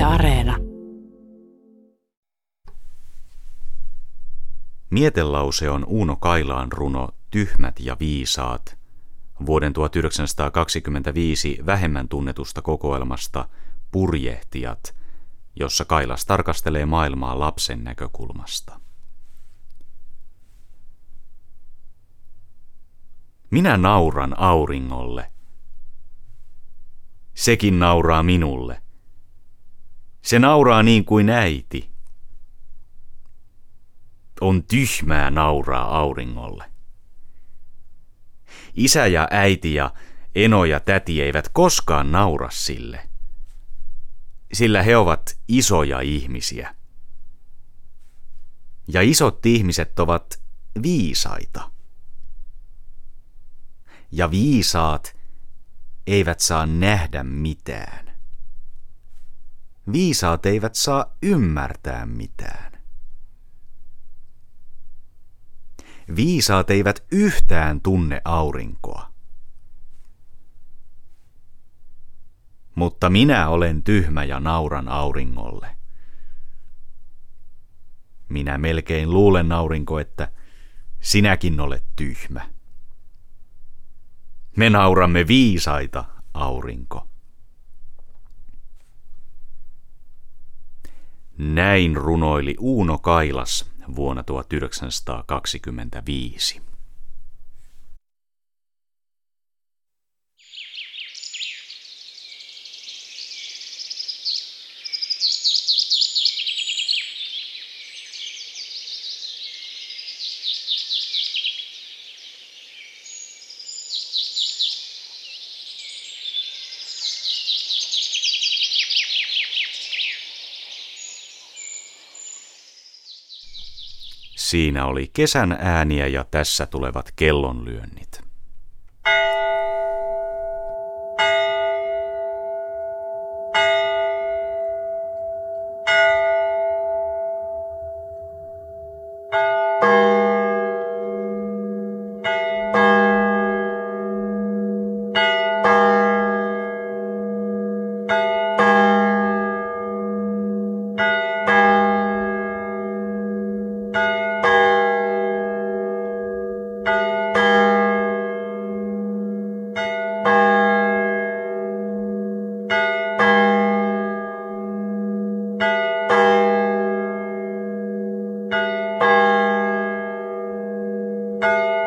Yle Areena. Mietelause on Uuno Kailaan runo Tyhmät ja viisaat, vuoden 1925 vähemmän tunnetusta kokoelmasta Purjehtijat, jossa Kailas tarkastelee maailmaa lapsen näkökulmasta. Minä nauran auringolle. Sekin nauraa minulle. Se nauraa niin kuin äiti. On tyhmää nauraa auringolle. Isä ja äiti ja eno ja täti eivät koskaan naura sille. Sillä he ovat isoja ihmisiä. Ja isot ihmiset ovat viisaita. Ja viisaat eivät saa nähdä mitään. Viisaat eivät saa ymmärtää mitään. Viisaat eivät yhtään tunne aurinkoa. Mutta minä olen tyhmä ja nauran auringolle. Minä melkein luulen, aurinko, että sinäkin olet tyhmä. Me nauramme viisaita, aurinko. Näin runoili Uuno Kailas vuonna 1925. Siinä oli kesän ääniä ja tässä tulevat kellonlyönnit. thank you thank you